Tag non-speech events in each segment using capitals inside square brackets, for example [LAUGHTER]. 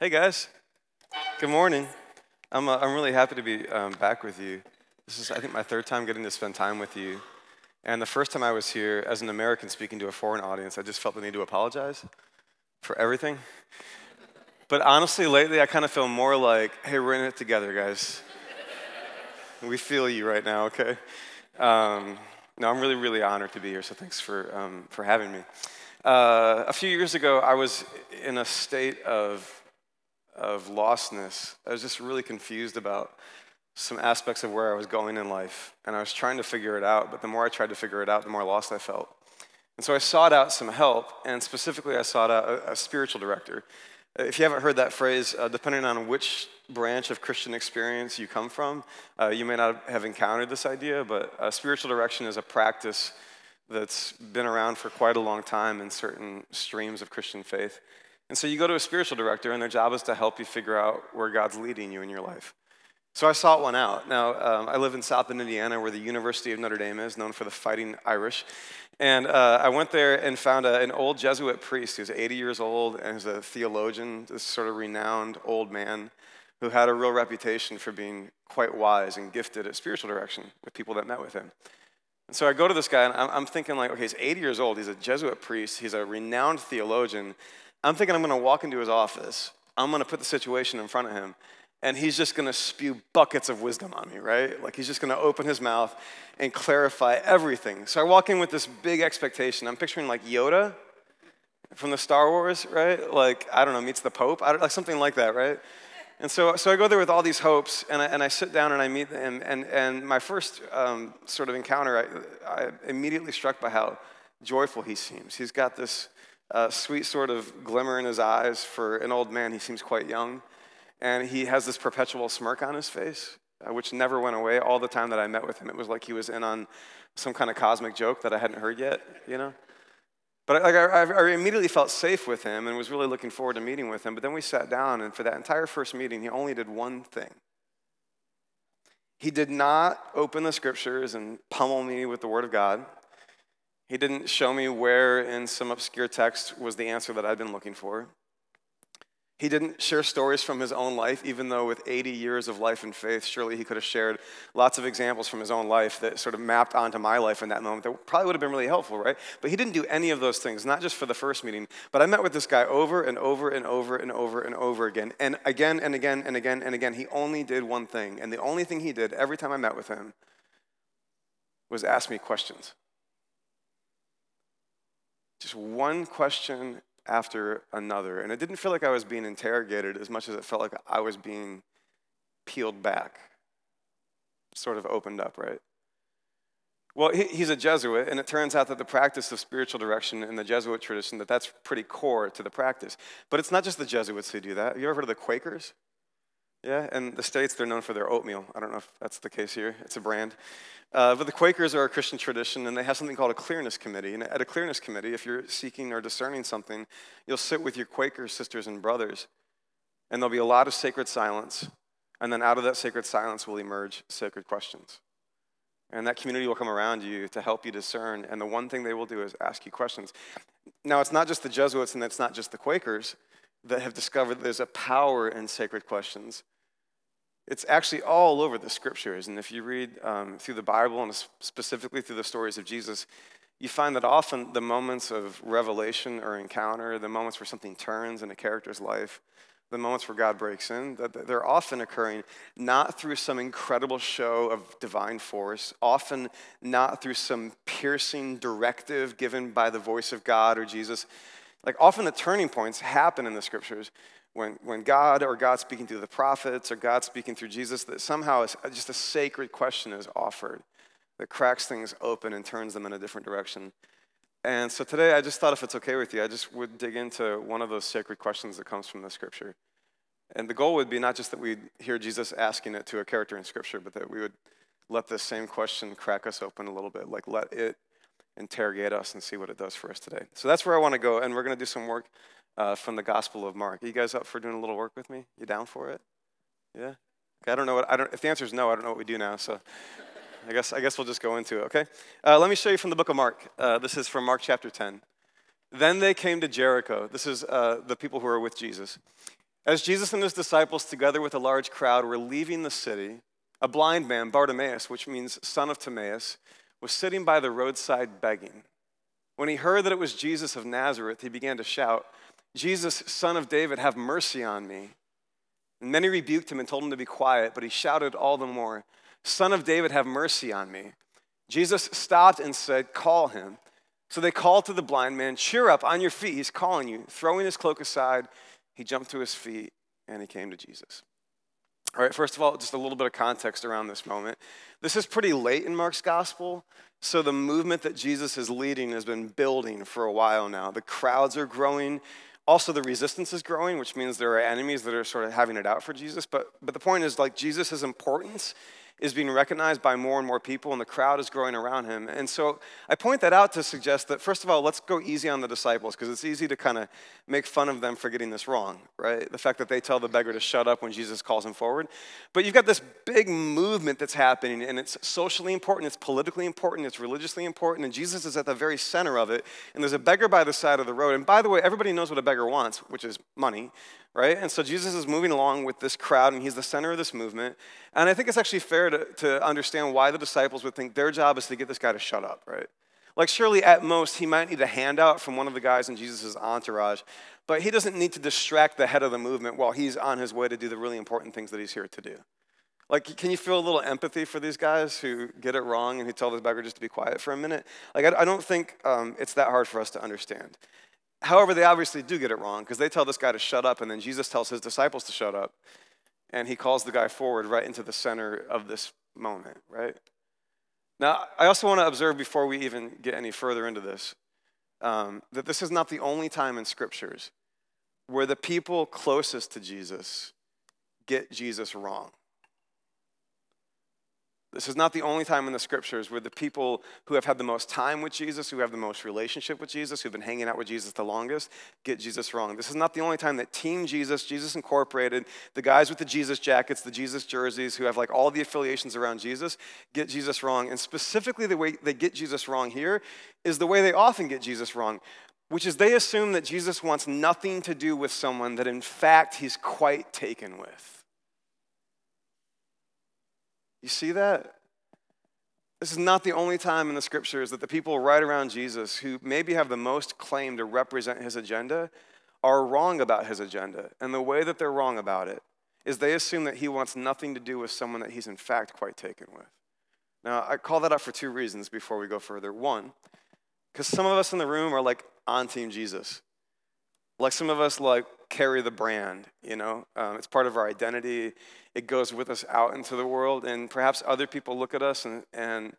Hey guys, good morning. I'm, uh, I'm really happy to be um, back with you. This is, I think, my third time getting to spend time with you. And the first time I was here as an American speaking to a foreign audience, I just felt the need to apologize for everything. But honestly, lately, I kind of feel more like, hey, we're in it together, guys. we feel you right now, okay? Um, no, I'm really, really honored to be here, so thanks for, um, for having me. Uh, a few years ago, I was in a state of, of lostness. I was just really confused about some aspects of where I was going in life, and I was trying to figure it out, but the more I tried to figure it out, the more lost I felt. And so I sought out some help, and specifically, I sought out a, a spiritual director. If you haven't heard that phrase, uh, depending on which branch of Christian experience you come from, uh, you may not have encountered this idea, but uh, spiritual direction is a practice that's been around for quite a long time in certain streams of Christian faith. And so you go to a spiritual director, and their job is to help you figure out where God's leading you in your life. So I sought one out. Now, um, I live in South Bend, Indiana, where the University of Notre Dame is, known for the Fighting Irish. And uh, I went there and found a, an old Jesuit priest who's 80 years old and is a theologian, this sort of renowned old man who had a real reputation for being quite wise and gifted at spiritual direction with people that met with him. And so I go to this guy and I'm, I'm thinking, like, okay, he's 80 years old, he's a Jesuit priest, he's a renowned theologian. I'm thinking I'm going to walk into his office, I'm going to put the situation in front of him, and he's just going to spew buckets of wisdom on me, right? Like he's just going to open his mouth and clarify everything. So I walk in with this big expectation. I'm picturing like Yoda from the Star Wars, right? Like, I don't know, meets the Pope, like something like that, right? And so, so I go there with all these hopes, and I, and I sit down and I meet him. And, and my first um, sort of encounter, I, I immediately struck by how joyful he seems. He's got this uh, sweet sort of glimmer in his eyes. For an old man, he seems quite young. And he has this perpetual smirk on his face, uh, which never went away all the time that I met with him. It was like he was in on some kind of cosmic joke that I hadn't heard yet, you know? But like, I, I, immediately felt safe with him and was really looking forward to meeting with him. But then we sat down, and for that entire first meeting, he only did one thing. He did not open the scriptures and pummel me with the word of God. He didn't show me where in some obscure text was the answer that I'd been looking for. He didn't share stories from his own life, even though with 80 years of life and faith, surely he could have shared lots of examples from his own life that sort of mapped onto my life in that moment that probably would have been really helpful, right? But he didn't do any of those things, not just for the first meeting, but I met with this guy over and over and over and over and over again. And again and again and again and again, he only did one thing. And the only thing he did every time I met with him was ask me questions. Just one question after another. And it didn't feel like I was being interrogated as much as it felt like I was being peeled back, sort of opened up, right? Well, he's a Jesuit, and it turns out that the practice of spiritual direction in the Jesuit tradition, that that's pretty core to the practice. But it's not just the Jesuits who do that. Have you ever heard of the Quakers? Yeah, and the States, they're known for their oatmeal. I don't know if that's the case here. It's a brand. Uh, but the Quakers are a Christian tradition, and they have something called a clearness committee. And at a clearness committee, if you're seeking or discerning something, you'll sit with your Quaker sisters and brothers, and there'll be a lot of sacred silence. And then out of that sacred silence will emerge sacred questions. And that community will come around you to help you discern. And the one thing they will do is ask you questions. Now, it's not just the Jesuits and it's not just the Quakers that have discovered there's a power in sacred questions. It's actually all over the scriptures. And if you read um, through the Bible and specifically through the stories of Jesus, you find that often the moments of revelation or encounter, the moments where something turns in a character's life, the moments where God breaks in, that they're often occurring not through some incredible show of divine force, often not through some piercing directive given by the voice of God or Jesus. Like often the turning points happen in the scriptures when, when God or God speaking through the prophets or God speaking through Jesus, that somehow just a sacred question is offered that cracks things open and turns them in a different direction. And so today, I just thought if it's okay with you, I just would dig into one of those sacred questions that comes from the scripture. And the goal would be not just that we hear Jesus asking it to a character in scripture, but that we would let this same question crack us open a little bit, like let it interrogate us and see what it does for us today. So that's where I want to go, and we're going to do some work uh, from the Gospel of Mark. Are you guys up for doing a little work with me? You down for it? Yeah. Okay. I don't know what I don't. If the answer is no, I don't know what we do now. So. I guess, I guess we'll just go into it, okay? Uh, let me show you from the book of Mark. Uh, this is from Mark chapter 10. Then they came to Jericho. This is uh, the people who are with Jesus. As Jesus and his disciples, together with a large crowd, were leaving the city, a blind man, Bartimaeus, which means son of Timaeus, was sitting by the roadside begging. When he heard that it was Jesus of Nazareth, he began to shout, Jesus, son of David, have mercy on me. And many rebuked him and told him to be quiet, but he shouted all the more, Son of David, have mercy on me. Jesus stopped and said, Call him. So they called to the blind man, Cheer up, on your feet, he's calling you. Throwing his cloak aside, he jumped to his feet and he came to Jesus. All right, first of all, just a little bit of context around this moment. This is pretty late in Mark's gospel, so the movement that Jesus is leading has been building for a while now. The crowds are growing. Also, the resistance is growing, which means there are enemies that are sort of having it out for Jesus. But, but the point is, like, Jesus' importance is being recognized by more and more people, and the crowd is growing around him. And so I point that out to suggest that, first of all, let's go easy on the disciples, because it's easy to kind of make fun of them for getting this wrong, right? The fact that they tell the beggar to shut up when Jesus calls him forward. But you've got this big movement that's happening, and it's socially important, it's politically important, it's religiously important, and Jesus is at the very center of it. And there's a beggar by the side of the road. And by the way, everybody knows what a beggar wants, which is money, right? And so Jesus is moving along with this crowd, and he's the center of this movement. And I think it's actually fair to, to understand why the disciples would think their job is to get this guy to shut up, right? Like, surely at most, he might need a handout from one of the guys in Jesus' entourage, but he doesn't need to distract the head of the movement while he's on his way to do the really important things that he's here to do. Like, can you feel a little empathy for these guys who get it wrong and who tell this beggar just to be quiet for a minute? Like, I, I don't think um, it's that hard for us to understand. However, they obviously do get it wrong because they tell this guy to shut up, and then Jesus tells his disciples to shut up. And he calls the guy forward right into the center of this moment, right? Now, I also want to observe before we even get any further into this um, that this is not the only time in scriptures where the people closest to Jesus get Jesus wrong. This is not the only time in the scriptures where the people who have had the most time with Jesus, who have the most relationship with Jesus, who've been hanging out with Jesus the longest, get Jesus wrong. This is not the only time that Team Jesus, Jesus Incorporated, the guys with the Jesus jackets, the Jesus jerseys, who have like all the affiliations around Jesus, get Jesus wrong. And specifically, the way they get Jesus wrong here is the way they often get Jesus wrong, which is they assume that Jesus wants nothing to do with someone that in fact he's quite taken with. You see that? This is not the only time in the scriptures that the people right around Jesus who maybe have the most claim to represent his agenda are wrong about his agenda. And the way that they're wrong about it is they assume that he wants nothing to do with someone that he's in fact quite taken with. Now, I call that out for two reasons before we go further. One, because some of us in the room are like on Team Jesus. Like some of us like carry the brand, you know? Um, it's part of our identity. It goes with us out into the world. And perhaps other people look at us and, and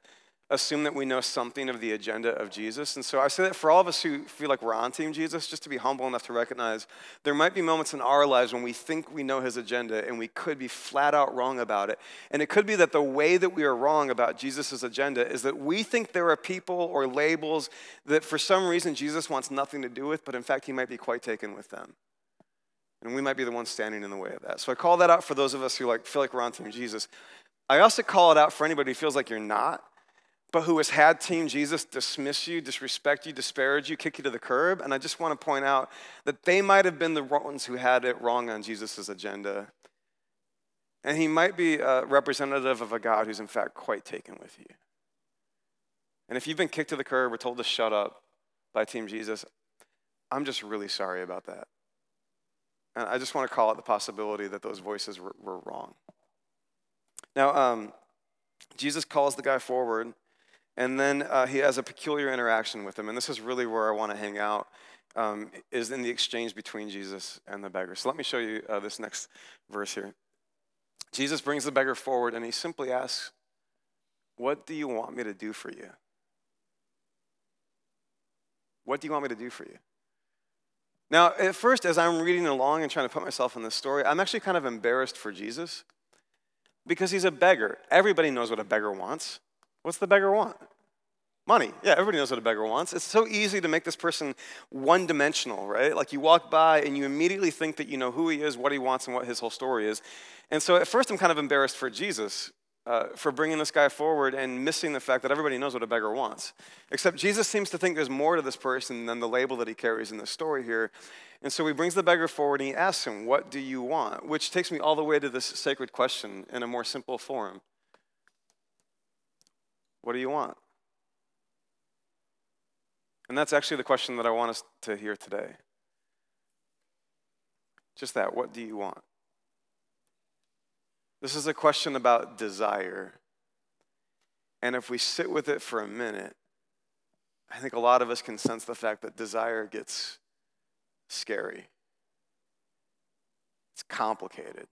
assume that we know something of the agenda of Jesus. And so I say that for all of us who feel like we're on Team Jesus, just to be humble enough to recognize there might be moments in our lives when we think we know his agenda and we could be flat out wrong about it. And it could be that the way that we are wrong about Jesus' agenda is that we think there are people or labels that for some reason Jesus wants nothing to do with, but in fact he might be quite taken with them. And we might be the ones standing in the way of that. So I call that out for those of us who like feel like we're on Team Jesus. I also call it out for anybody who feels like you're not but who has had Team Jesus dismiss you, disrespect you, disparage you, kick you to the curb. And I just want to point out that they might have been the ones who had it wrong on Jesus' agenda. And he might be a representative of a God who's in fact quite taken with you. And if you've been kicked to the curb or told to shut up by Team Jesus, I'm just really sorry about that. And I just want to call out the possibility that those voices were, were wrong. Now, um, Jesus calls the guy forward and then uh, he has a peculiar interaction with him. And this is really where I want to hang out, um, is in the exchange between Jesus and the beggar. So let me show you uh, this next verse here. Jesus brings the beggar forward and he simply asks, What do you want me to do for you? What do you want me to do for you? Now, at first, as I'm reading along and trying to put myself in this story, I'm actually kind of embarrassed for Jesus because he's a beggar. Everybody knows what a beggar wants. What's the beggar want? Money. Yeah, everybody knows what a beggar wants. It's so easy to make this person one dimensional, right? Like you walk by and you immediately think that you know who he is, what he wants, and what his whole story is. And so at first I'm kind of embarrassed for Jesus uh, for bringing this guy forward and missing the fact that everybody knows what a beggar wants. Except Jesus seems to think there's more to this person than the label that he carries in the story here. And so he brings the beggar forward and he asks him, What do you want? Which takes me all the way to this sacred question in a more simple form What do you want? And that's actually the question that I want us to hear today. Just that, what do you want? This is a question about desire. And if we sit with it for a minute, I think a lot of us can sense the fact that desire gets scary. It's complicated.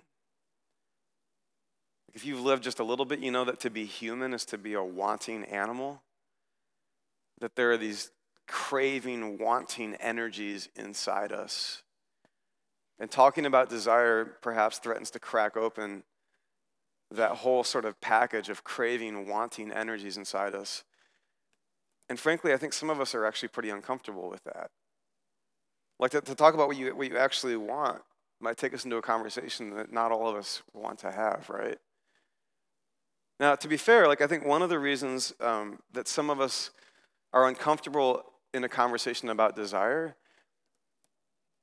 If you've lived just a little bit, you know that to be human is to be a wanting animal. That there are these craving, wanting energies inside us. And talking about desire perhaps threatens to crack open that whole sort of package of craving, wanting energies inside us. And frankly, I think some of us are actually pretty uncomfortable with that. Like to, to talk about what you, what you actually want might take us into a conversation that not all of us want to have, right? Now, to be fair, like I think one of the reasons um, that some of us are uncomfortable in a conversation about desire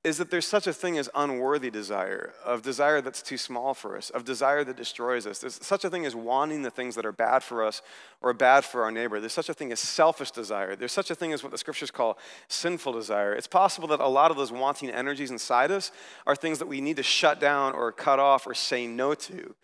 is that there's such a thing as unworthy desire, of desire that's too small for us, of desire that destroys us. There's such a thing as wanting the things that are bad for us or bad for our neighbor. There's such a thing as selfish desire. There's such a thing as what the scriptures call sinful desire. It's possible that a lot of those wanting energies inside us are things that we need to shut down or cut off or say no to.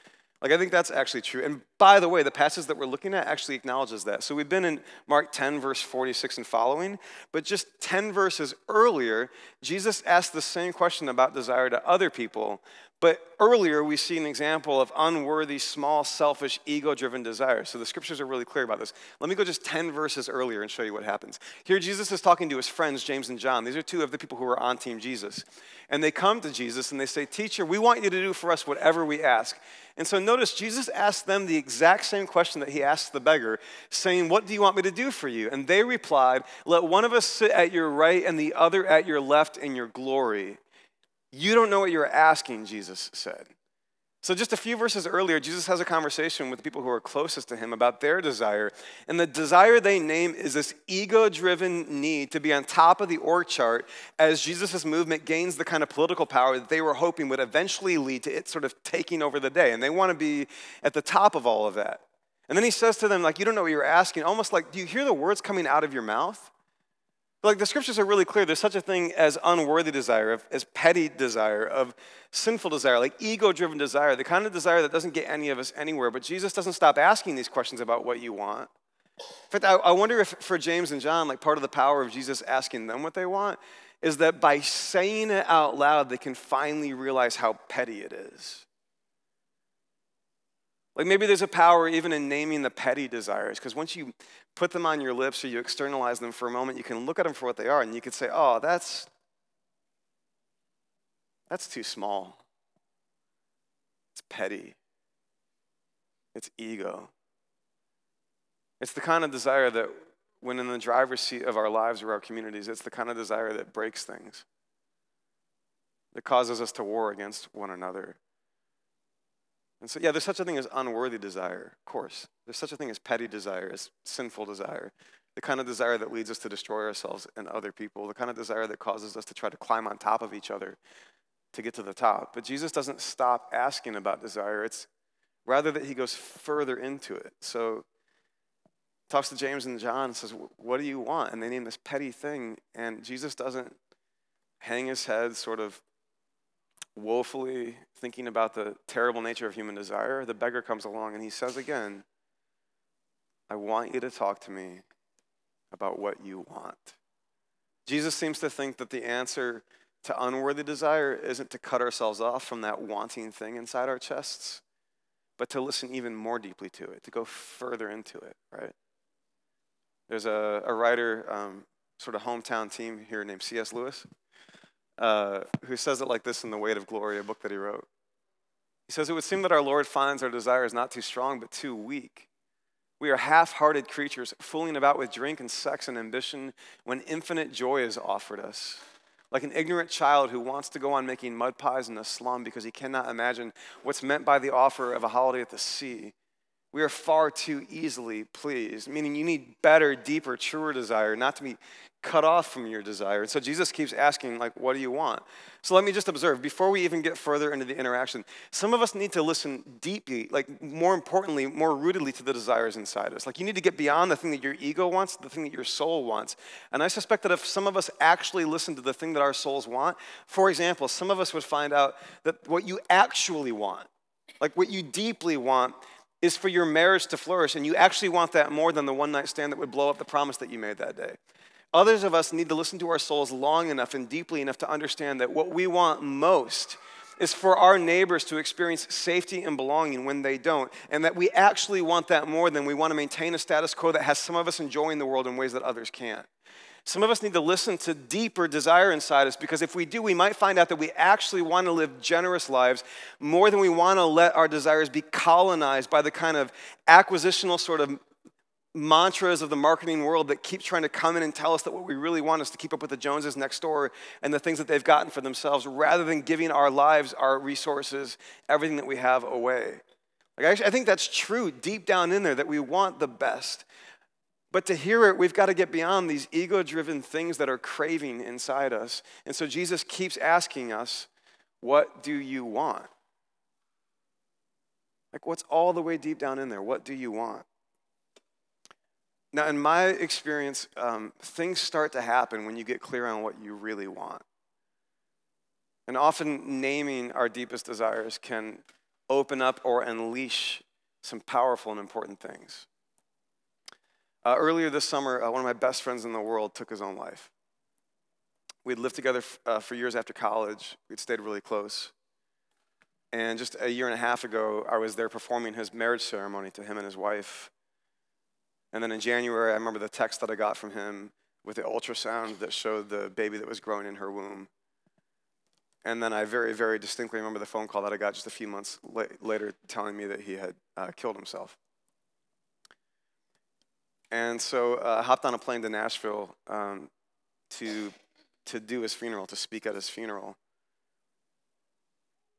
Like, I think that's actually true. And by the way, the passage that we're looking at actually acknowledges that. So we've been in Mark 10, verse 46 and following, but just 10 verses earlier, Jesus asked the same question about desire to other people, but earlier, we see an example of unworthy, small, selfish, ego driven desire. So the scriptures are really clear about this. Let me go just 10 verses earlier and show you what happens. Here, Jesus is talking to his friends, James and John. These are two of the people who are on Team Jesus. And they come to Jesus and they say, Teacher, we want you to do for us whatever we ask. And so notice, Jesus asked them the exact same question that he asked the beggar, saying, What do you want me to do for you? And they replied, Let one of us sit at your right and the other at your left in your glory. You don't know what you're asking, Jesus said. So, just a few verses earlier, Jesus has a conversation with the people who are closest to him about their desire. And the desire they name is this ego driven need to be on top of the org chart as Jesus' movement gains the kind of political power that they were hoping would eventually lead to it sort of taking over the day. And they want to be at the top of all of that. And then he says to them, like, you don't know what you're asking, almost like, do you hear the words coming out of your mouth? Like the scriptures are really clear. There's such a thing as unworthy desire, as petty desire, of sinful desire, like ego driven desire, the kind of desire that doesn't get any of us anywhere. But Jesus doesn't stop asking these questions about what you want. In fact, I wonder if for James and John, like part of the power of Jesus asking them what they want is that by saying it out loud, they can finally realize how petty it is. Like maybe there's a power even in naming the petty desires, because once you put them on your lips or you externalize them for a moment, you can look at them for what they are and you could say, oh, that's, that's too small. It's petty. It's ego. It's the kind of desire that, when in the driver's seat of our lives or our communities, it's the kind of desire that breaks things, that causes us to war against one another. And so, yeah, there's such a thing as unworthy desire, of course. There's such a thing as petty desire, as sinful desire, the kind of desire that leads us to destroy ourselves and other people, the kind of desire that causes us to try to climb on top of each other to get to the top. But Jesus doesn't stop asking about desire. It's rather that he goes further into it. So talks to James and John and says, What do you want? And they name this petty thing. And Jesus doesn't hang his head sort of woefully thinking about the terrible nature of human desire, the beggar comes along and he says again, I want you to talk to me about what you want. Jesus seems to think that the answer to unworthy desire isn't to cut ourselves off from that wanting thing inside our chests, but to listen even more deeply to it, to go further into it, right? There's a, a writer, um, sort of hometown team here named C.S. Lewis. Uh, who says it like this in The Weight of Glory, a book that he wrote. He says, It would seem that our Lord finds our desires not too strong, but too weak. We are half hearted creatures, fooling about with drink and sex and ambition when infinite joy is offered us. Like an ignorant child who wants to go on making mud pies in a slum because he cannot imagine what's meant by the offer of a holiday at the sea. We are far too easily pleased, meaning you need better, deeper, truer desire, not to be cut off from your desire. And so Jesus keeps asking, like, what do you want? So let me just observe, before we even get further into the interaction, some of us need to listen deeply, like more importantly, more rootedly to the desires inside us. Like you need to get beyond the thing that your ego wants, the thing that your soul wants. And I suspect that if some of us actually listen to the thing that our souls want, for example, some of us would find out that what you actually want, like what you deeply want, is for your marriage to flourish, and you actually want that more than the one night stand that would blow up the promise that you made that day. Others of us need to listen to our souls long enough and deeply enough to understand that what we want most is for our neighbors to experience safety and belonging when they don't, and that we actually want that more than we want to maintain a status quo that has some of us enjoying the world in ways that others can't. Some of us need to listen to deeper desire inside us because if we do, we might find out that we actually want to live generous lives more than we want to let our desires be colonized by the kind of acquisitional sort of mantras of the marketing world that keep trying to come in and tell us that what we really want is to keep up with the Joneses next door and the things that they've gotten for themselves rather than giving our lives, our resources, everything that we have away. Like actually, I think that's true deep down in there that we want the best. But to hear it, we've got to get beyond these ego driven things that are craving inside us. And so Jesus keeps asking us, What do you want? Like, what's all the way deep down in there? What do you want? Now, in my experience, um, things start to happen when you get clear on what you really want. And often, naming our deepest desires can open up or unleash some powerful and important things. Uh, earlier this summer, uh, one of my best friends in the world took his own life. We'd lived together f- uh, for years after college, we'd stayed really close. And just a year and a half ago, I was there performing his marriage ceremony to him and his wife. And then in January, I remember the text that I got from him with the ultrasound that showed the baby that was growing in her womb. And then I very, very distinctly remember the phone call that I got just a few months la- later telling me that he had uh, killed himself. And so uh, I hopped on a plane to Nashville um, to, to do his funeral, to speak at his funeral.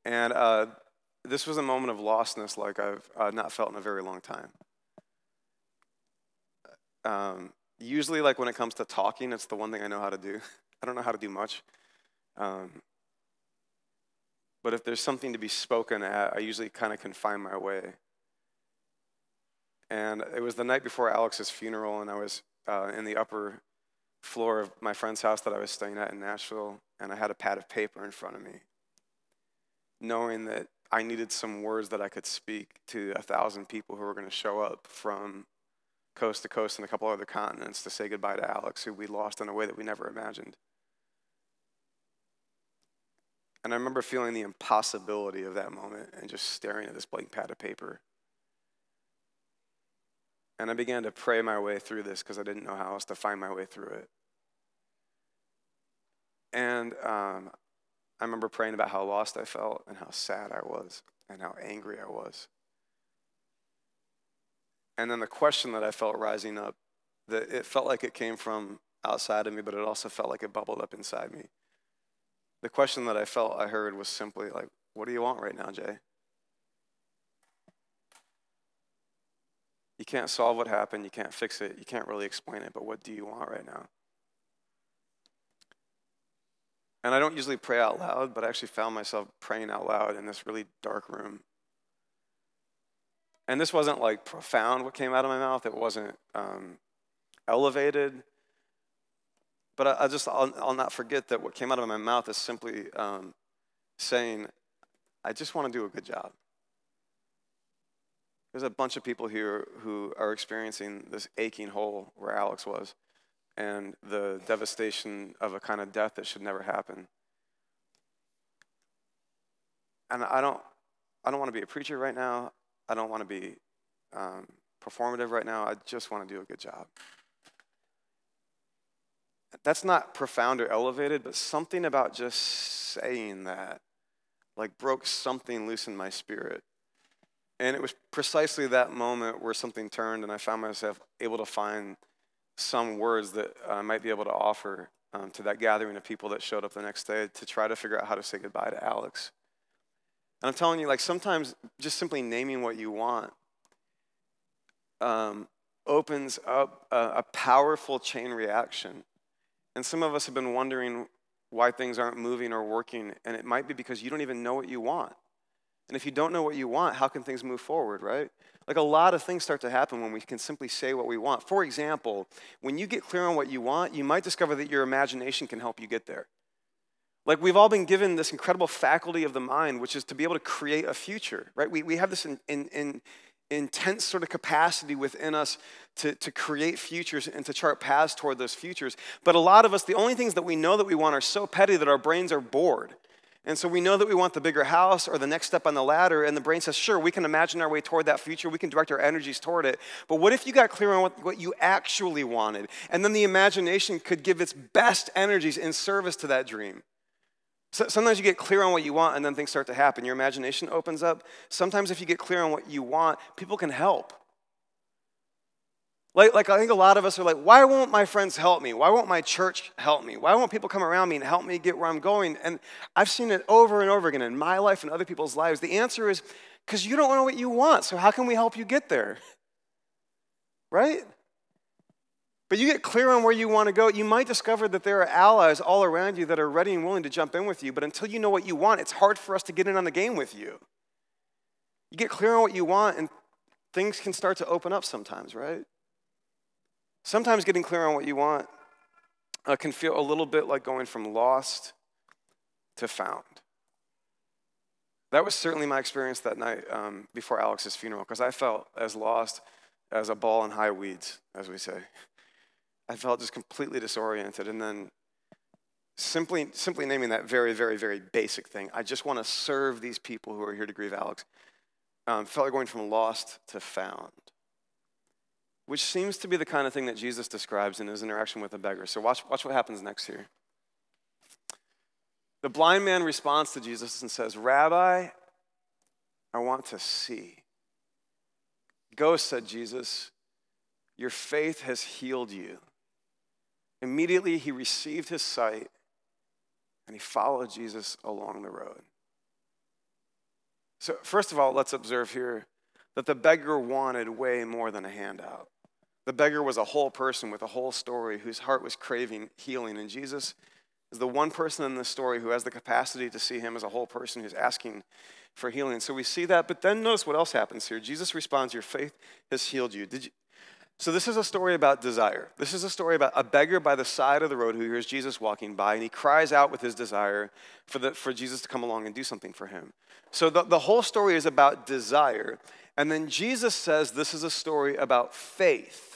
And uh, this was a moment of lostness like I've uh, not felt in a very long time. Um, usually, like when it comes to talking, it's the one thing I know how to do. [LAUGHS] I don't know how to do much. Um, but if there's something to be spoken at, I usually kind of can find my way. And it was the night before Alex's funeral, and I was uh, in the upper floor of my friend's house that I was staying at in Nashville, and I had a pad of paper in front of me, knowing that I needed some words that I could speak to a thousand people who were going to show up from coast to coast and a couple other continents to say goodbye to Alex, who we lost in a way that we never imagined. And I remember feeling the impossibility of that moment and just staring at this blank pad of paper. And I began to pray my way through this because I didn't know how else to find my way through it. And um, I remember praying about how lost I felt and how sad I was and how angry I was. And then the question that I felt rising up, that it felt like it came from outside of me, but it also felt like it bubbled up inside me. The question that I felt I heard was simply like, What do you want right now, Jay? You can't solve what happened, you can't fix it, you can't really explain it, but what do you want right now? And I don't usually pray out loud, but I actually found myself praying out loud in this really dark room. And this wasn't like profound what came out of my mouth, it wasn't um, elevated. But I, I just, I'll, I'll, not forget that what came out of my mouth is simply um, saying, I just want to do a good job. There's a bunch of people here who are experiencing this aching hole where Alex was and the devastation of a kind of death that should never happen. And I don't, I don't want to be a preacher right now. I don't want to be um, performative right now. I just want to do a good job. That's not profound or elevated, but something about just saying that like broke something loose in my spirit. And it was precisely that moment where something turned and I found myself able to find some words that I might be able to offer um, to that gathering of people that showed up the next day to try to figure out how to say goodbye to Alex. And I'm telling you, like sometimes just simply naming what you want um, opens up a, a powerful chain reaction. And some of us have been wondering why things aren't moving or working, and it might be because you don't even know what you want. And if you don't know what you want, how can things move forward, right? Like a lot of things start to happen when we can simply say what we want. For example, when you get clear on what you want, you might discover that your imagination can help you get there. Like we've all been given this incredible faculty of the mind, which is to be able to create a future, right? We, we have this in, in, in intense sort of capacity within us to, to create futures and to chart paths toward those futures. But a lot of us, the only things that we know that we want are so petty that our brains are bored. And so we know that we want the bigger house or the next step on the ladder, and the brain says, sure, we can imagine our way toward that future, we can direct our energies toward it. But what if you got clear on what, what you actually wanted? And then the imagination could give its best energies in service to that dream. So sometimes you get clear on what you want and then things start to happen. Your imagination opens up. Sometimes, if you get clear on what you want, people can help. Like, like I think a lot of us are like, why won't my friends help me? Why won't my church help me? Why won't people come around me and help me get where I'm going? And I've seen it over and over again in my life and other people's lives. The answer is because you don't know what you want. So how can we help you get there? Right? But you get clear on where you want to go, you might discover that there are allies all around you that are ready and willing to jump in with you. But until you know what you want, it's hard for us to get in on the game with you. You get clear on what you want, and things can start to open up sometimes, right? Sometimes getting clear on what you want uh, can feel a little bit like going from lost to found. That was certainly my experience that night um, before Alex's funeral, because I felt as lost as a ball in high weeds, as we say. I felt just completely disoriented. And then simply, simply naming that very, very, very basic thing, I just want to serve these people who are here to grieve Alex, um, felt like going from lost to found, which seems to be the kind of thing that Jesus describes in his interaction with a beggar. So watch, watch what happens next here. The blind man responds to Jesus and says, Rabbi, I want to see. Go, said Jesus, your faith has healed you. Immediately, he received his sight and he followed Jesus along the road. So, first of all, let's observe here that the beggar wanted way more than a handout. The beggar was a whole person with a whole story whose heart was craving healing. And Jesus is the one person in this story who has the capacity to see him as a whole person who's asking for healing. So we see that, but then notice what else happens here. Jesus responds, Your faith has healed you. Did you, so, this is a story about desire. This is a story about a beggar by the side of the road who hears Jesus walking by, and he cries out with his desire for, the, for Jesus to come along and do something for him. So, the, the whole story is about desire. And then Jesus says this is a story about faith.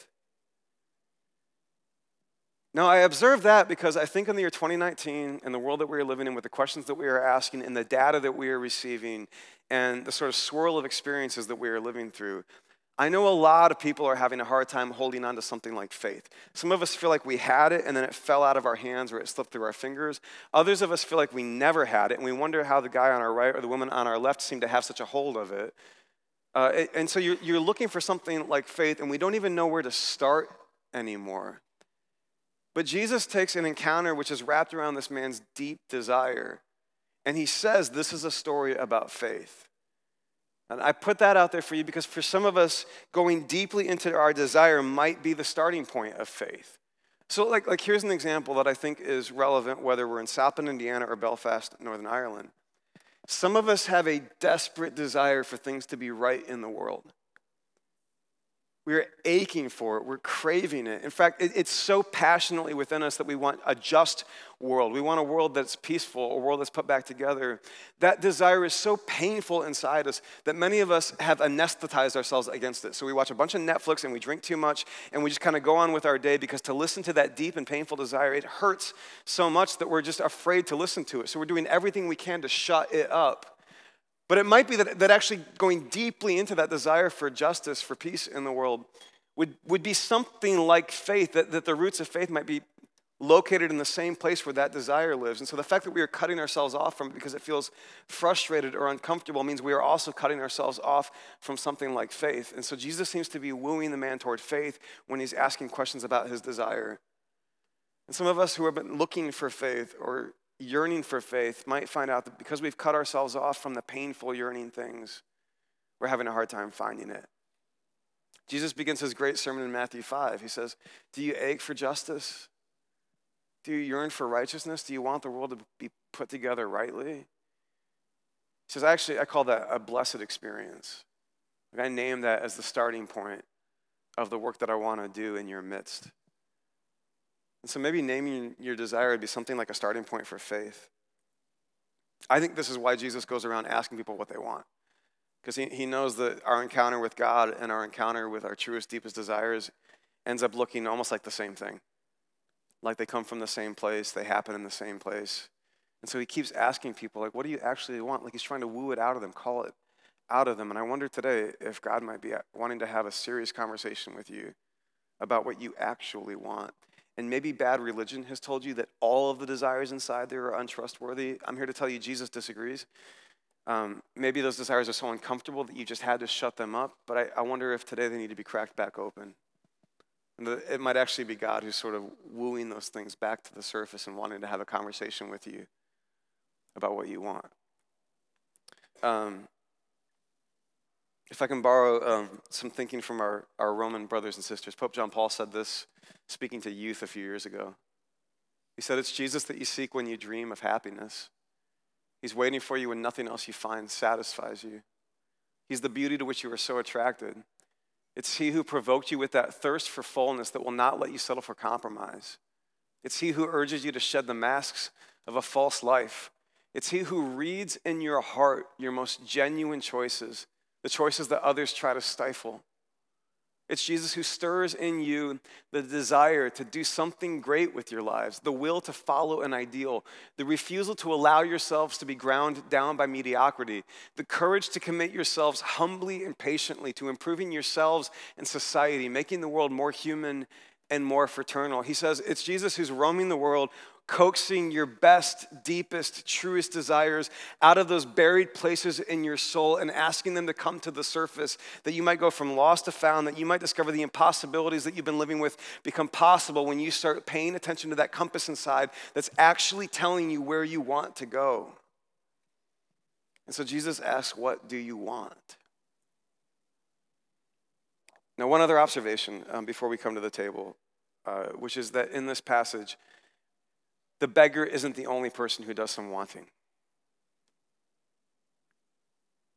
Now, I observe that because I think in the year 2019, in the world that we are living in, with the questions that we are asking and the data that we are receiving, and the sort of swirl of experiences that we are living through, I know a lot of people are having a hard time holding on to something like faith. Some of us feel like we had it and then it fell out of our hands or it slipped through our fingers. Others of us feel like we never had it and we wonder how the guy on our right or the woman on our left seem to have such a hold of it. Uh, and so you're, you're looking for something like faith and we don't even know where to start anymore. But Jesus takes an encounter which is wrapped around this man's deep desire and he says this is a story about faith. And I put that out there for you because for some of us, going deeply into our desire might be the starting point of faith. So, like, like here's an example that I think is relevant whether we're in Bend, Indiana, or Belfast, Northern Ireland. Some of us have a desperate desire for things to be right in the world. We're aching for it. We're craving it. In fact, it, it's so passionately within us that we want a just world. We want a world that's peaceful, a world that's put back together. That desire is so painful inside us that many of us have anesthetized ourselves against it. So we watch a bunch of Netflix and we drink too much and we just kind of go on with our day because to listen to that deep and painful desire, it hurts so much that we're just afraid to listen to it. So we're doing everything we can to shut it up. But it might be that, that actually going deeply into that desire for justice, for peace in the world, would, would be something like faith, that, that the roots of faith might be located in the same place where that desire lives. And so the fact that we are cutting ourselves off from it because it feels frustrated or uncomfortable means we are also cutting ourselves off from something like faith. And so Jesus seems to be wooing the man toward faith when he's asking questions about his desire. And some of us who have been looking for faith or yearning for faith might find out that because we've cut ourselves off from the painful yearning things, we're having a hard time finding it. Jesus begins his great sermon in Matthew 5. He says, Do you ache for justice? Do you yearn for righteousness? Do you want the world to be put together rightly? He says, Actually, I call that a blessed experience. Like I name that as the starting point of the work that I want to do in your midst. And so maybe naming your desire would be something like a starting point for faith. I think this is why Jesus goes around asking people what they want. Because he, he knows that our encounter with God and our encounter with our truest, deepest desires ends up looking almost like the same thing. Like they come from the same place, they happen in the same place. And so he keeps asking people, like, what do you actually want? Like he's trying to woo it out of them, call it out of them. And I wonder today if God might be wanting to have a serious conversation with you about what you actually want. And maybe bad religion has told you that all of the desires inside there are untrustworthy. I'm here to tell you Jesus disagrees. Um, maybe those desires are so uncomfortable that you just had to shut them up, but I, I wonder if today they need to be cracked back open. And the, it might actually be God who's sort of wooing those things back to the surface and wanting to have a conversation with you about what you want. Um, if I can borrow um, some thinking from our, our Roman brothers and sisters, Pope John Paul said this speaking to youth a few years ago. He said, It's Jesus that you seek when you dream of happiness. He's waiting for you when nothing else you find satisfies you. He's the beauty to which you are so attracted. It's He who provoked you with that thirst for fullness that will not let you settle for compromise. It's He who urges you to shed the masks of a false life. It's He who reads in your heart your most genuine choices, the choices that others try to stifle. It's Jesus who stirs in you the desire to do something great with your lives, the will to follow an ideal, the refusal to allow yourselves to be ground down by mediocrity, the courage to commit yourselves humbly and patiently to improving yourselves and society, making the world more human and more fraternal. He says it's Jesus who's roaming the world coaxing your best, deepest, truest desires out of those buried places in your soul and asking them to come to the surface, that you might go from lost to found, that you might discover the impossibilities that you've been living with become possible when you start paying attention to that compass inside that's actually telling you where you want to go. And so Jesus asks, What do you want? Now, one other observation um, before we come to the table, uh, which is that in this passage, the beggar isn't the only person who does some wanting.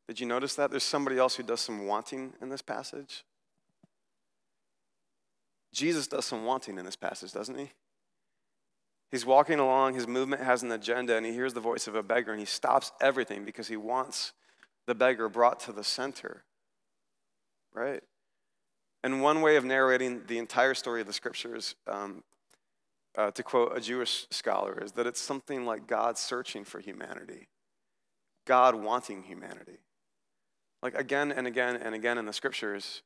Did you notice that? There's somebody else who does some wanting in this passage. Jesus does some wanting in this passage, doesn't he? He's walking along, his movement has an agenda, and he hears the voice of a beggar, and he stops everything because he wants the beggar brought to the center. Right? And one way of narrating the entire story of the scriptures um, uh, to quote a Jewish scholar, is that it's something like God searching for humanity, God wanting humanity. Like again and again and again in the scriptures,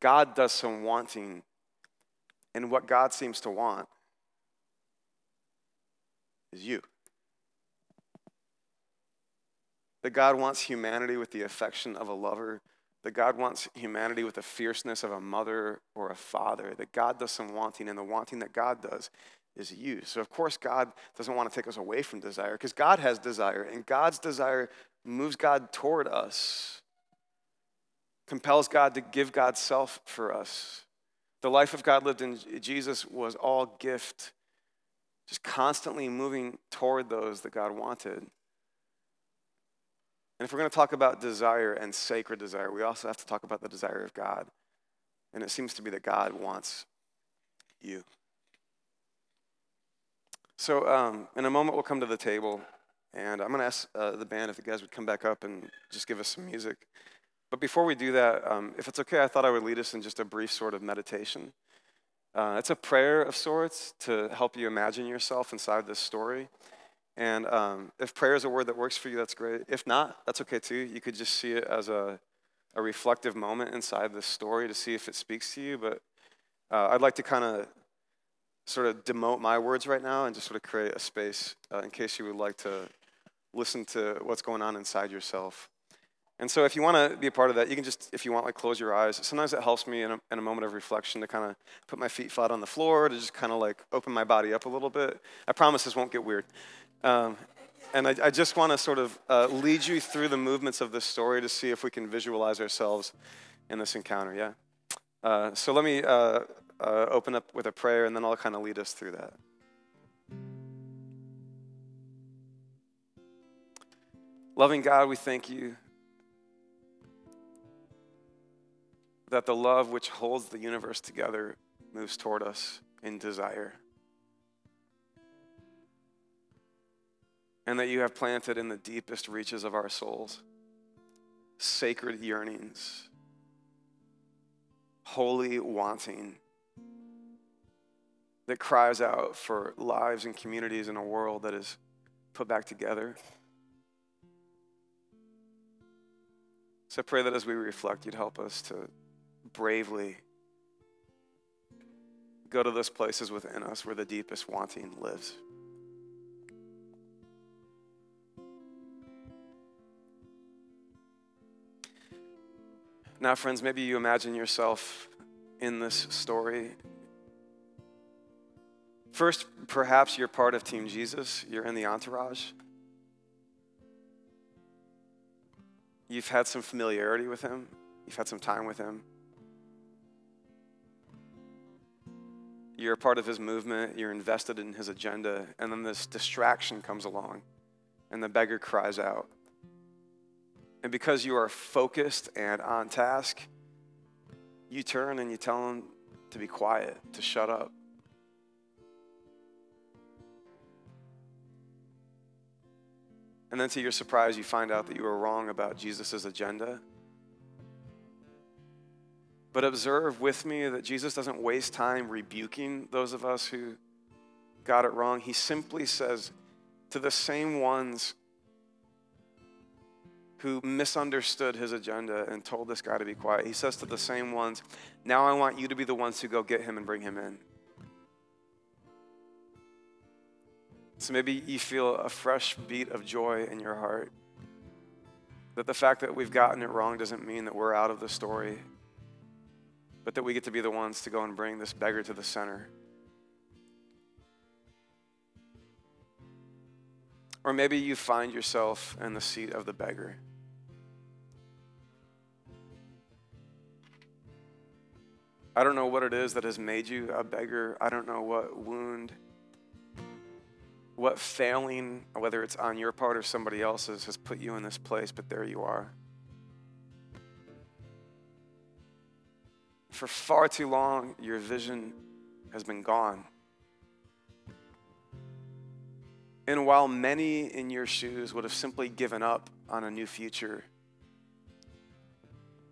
God does some wanting, and what God seems to want is you. That God wants humanity with the affection of a lover that God wants humanity with the fierceness of a mother or a father, that God does some wanting, and the wanting that God does is you. So, of course, God doesn't want to take us away from desire because God has desire, and God's desire moves God toward us, compels God to give God's self for us. The life of God lived in Jesus was all gift, just constantly moving toward those that God wanted. And if we're going to talk about desire and sacred desire, we also have to talk about the desire of God. And it seems to be that God wants you. So, um, in a moment, we'll come to the table, and I'm going to ask uh, the band if the guys would come back up and just give us some music. But before we do that, um, if it's okay, I thought I would lead us in just a brief sort of meditation. Uh, it's a prayer of sorts to help you imagine yourself inside this story. And um, if prayer is a word that works for you, that's great. If not, that's okay too. You could just see it as a, a reflective moment inside the story to see if it speaks to you. But uh, I'd like to kind of sort of demote my words right now and just sort of create a space uh, in case you would like to listen to what's going on inside yourself. And so if you want to be a part of that, you can just, if you want, like close your eyes. Sometimes it helps me in a, in a moment of reflection to kind of put my feet flat on the floor, to just kind of like open my body up a little bit. I promise this won't get weird. Um, and I, I just want to sort of uh, lead you through the movements of this story to see if we can visualize ourselves in this encounter, yeah? Uh, so let me uh, uh, open up with a prayer, and then I'll kind of lead us through that. Loving God, we thank you that the love which holds the universe together moves toward us in desire. And that you have planted in the deepest reaches of our souls sacred yearnings, holy wanting that cries out for lives and communities in a world that is put back together. So I pray that as we reflect, you'd help us to bravely go to those places within us where the deepest wanting lives. Now, friends, maybe you imagine yourself in this story. First, perhaps you're part of Team Jesus, you're in the entourage. You've had some familiarity with him, you've had some time with him. You're a part of his movement, you're invested in his agenda, and then this distraction comes along, and the beggar cries out. And because you are focused and on task, you turn and you tell him to be quiet, to shut up. And then to your surprise, you find out that you were wrong about Jesus' agenda. But observe with me that Jesus doesn't waste time rebuking those of us who got it wrong. He simply says to the same ones who misunderstood his agenda and told this guy to be quiet. He says to the same ones, Now I want you to be the ones who go get him and bring him in. So maybe you feel a fresh beat of joy in your heart. That the fact that we've gotten it wrong doesn't mean that we're out of the story, but that we get to be the ones to go and bring this beggar to the center. Or maybe you find yourself in the seat of the beggar. I don't know what it is that has made you a beggar. I don't know what wound, what failing, whether it's on your part or somebody else's, has put you in this place, but there you are. For far too long, your vision has been gone. And while many in your shoes would have simply given up on a new future,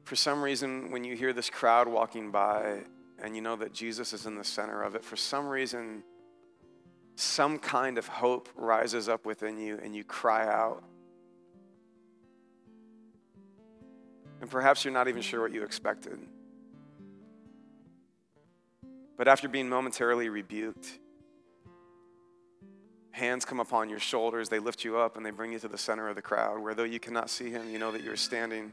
for some reason, when you hear this crowd walking by and you know that Jesus is in the center of it, for some reason, some kind of hope rises up within you and you cry out. And perhaps you're not even sure what you expected. But after being momentarily rebuked, hands come upon your shoulders, they lift you up, and they bring you to the center of the crowd, where though you cannot see him, you know that you're standing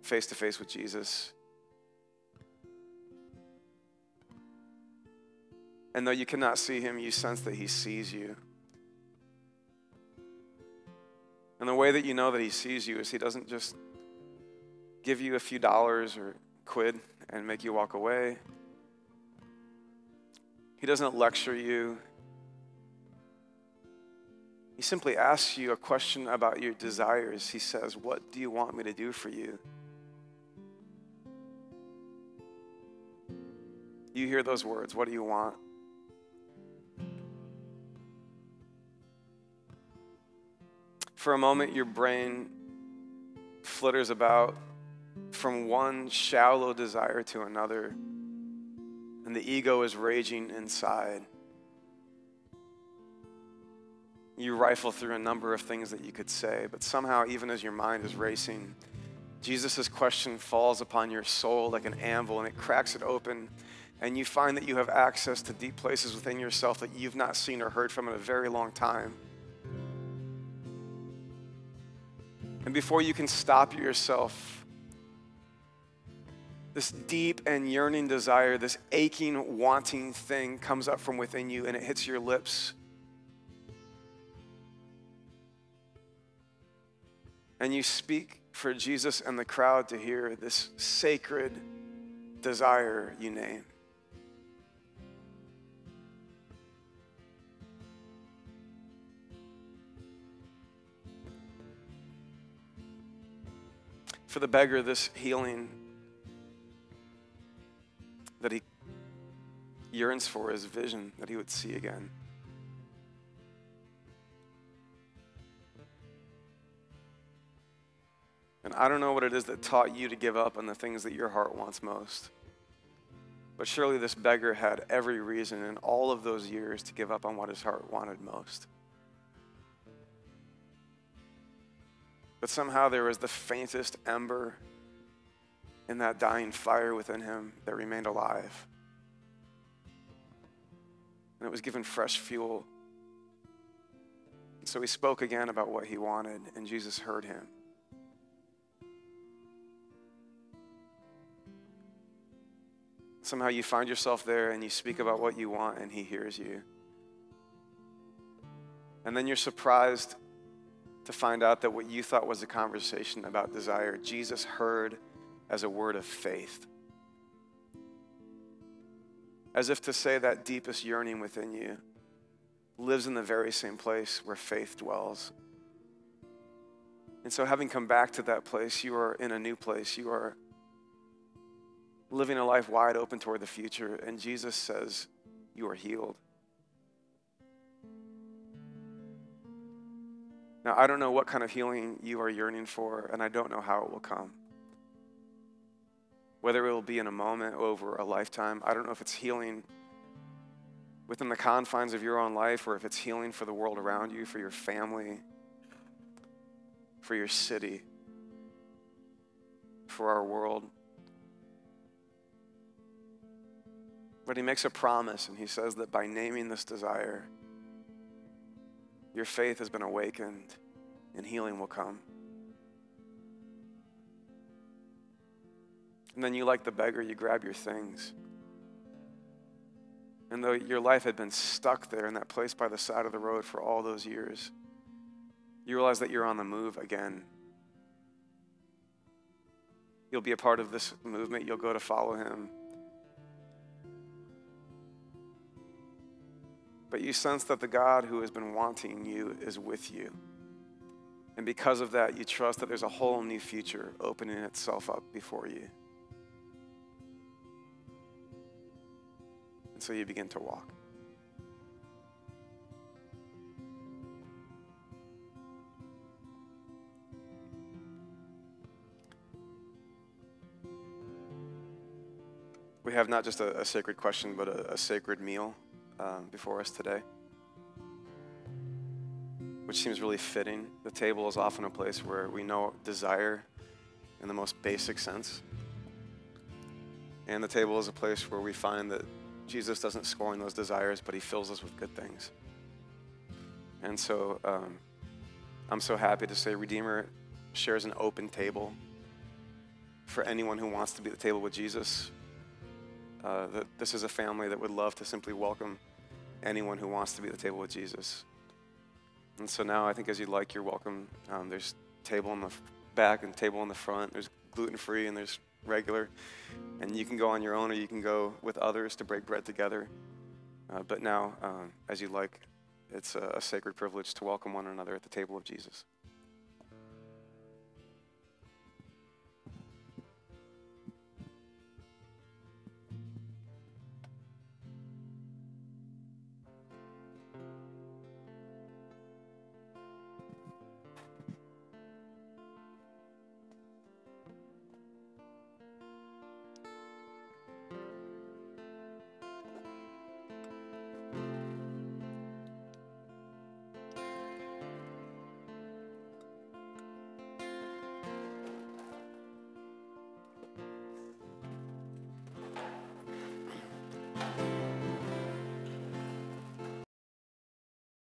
face to face with Jesus. And though you cannot see him, you sense that he sees you. And the way that you know that he sees you is he doesn't just give you a few dollars or quid and make you walk away. He doesn't lecture you. He simply asks you a question about your desires. He says, What do you want me to do for you? You hear those words. What do you want? For a moment, your brain flutters about from one shallow desire to another, and the ego is raging inside. You rifle through a number of things that you could say, but somehow, even as your mind is racing, Jesus' question falls upon your soul like an anvil and it cracks it open and you find that you have access to deep places within yourself that you've not seen or heard from in a very long time. And before you can stop yourself, this deep and yearning desire, this aching, wanting thing comes up from within you and it hits your lips. And you speak for Jesus and the crowd to hear this sacred desire you name. For the beggar, this healing that he yearns for is vision that he would see again. And I don't know what it is that taught you to give up on the things that your heart wants most. But surely this beggar had every reason in all of those years to give up on what his heart wanted most. But somehow there was the faintest ember in that dying fire within him that remained alive. And it was given fresh fuel. And so he spoke again about what he wanted, and Jesus heard him. Somehow you find yourself there and you speak about what you want, and he hears you. And then you're surprised to find out that what you thought was a conversation about desire, Jesus heard as a word of faith. As if to say that deepest yearning within you lives in the very same place where faith dwells. And so, having come back to that place, you are in a new place. You are living a life wide open toward the future. And Jesus says, You are healed. Now, I don't know what kind of healing you are yearning for, and I don't know how it will come. Whether it will be in a moment, over a lifetime, I don't know if it's healing within the confines of your own life or if it's healing for the world around you, for your family, for your city, for our world. But he makes a promise and he says that by naming this desire, your faith has been awakened and healing will come. And then you, like the beggar, you grab your things. And though your life had been stuck there in that place by the side of the road for all those years, you realize that you're on the move again. You'll be a part of this movement, you'll go to follow him. But you sense that the God who has been wanting you is with you. And because of that, you trust that there's a whole new future opening itself up before you. And so you begin to walk. We have not just a, a sacred question, but a, a sacred meal um, before us today, which seems really fitting. The table is often a place where we know desire in the most basic sense. And the table is a place where we find that Jesus doesn't scorn those desires, but he fills us with good things. And so um, I'm so happy to say Redeemer shares an open table for anyone who wants to be at the table with Jesus. Uh, that this is a family that would love to simply welcome anyone who wants to be at the table with Jesus. And so now I think as you like, you're welcome. Um, there's table in the back and table in the front. There's gluten free and there's regular. And you can go on your own or you can go with others to break bread together. Uh, but now, um, as you like, it's a, a sacred privilege to welcome one another at the table of Jesus.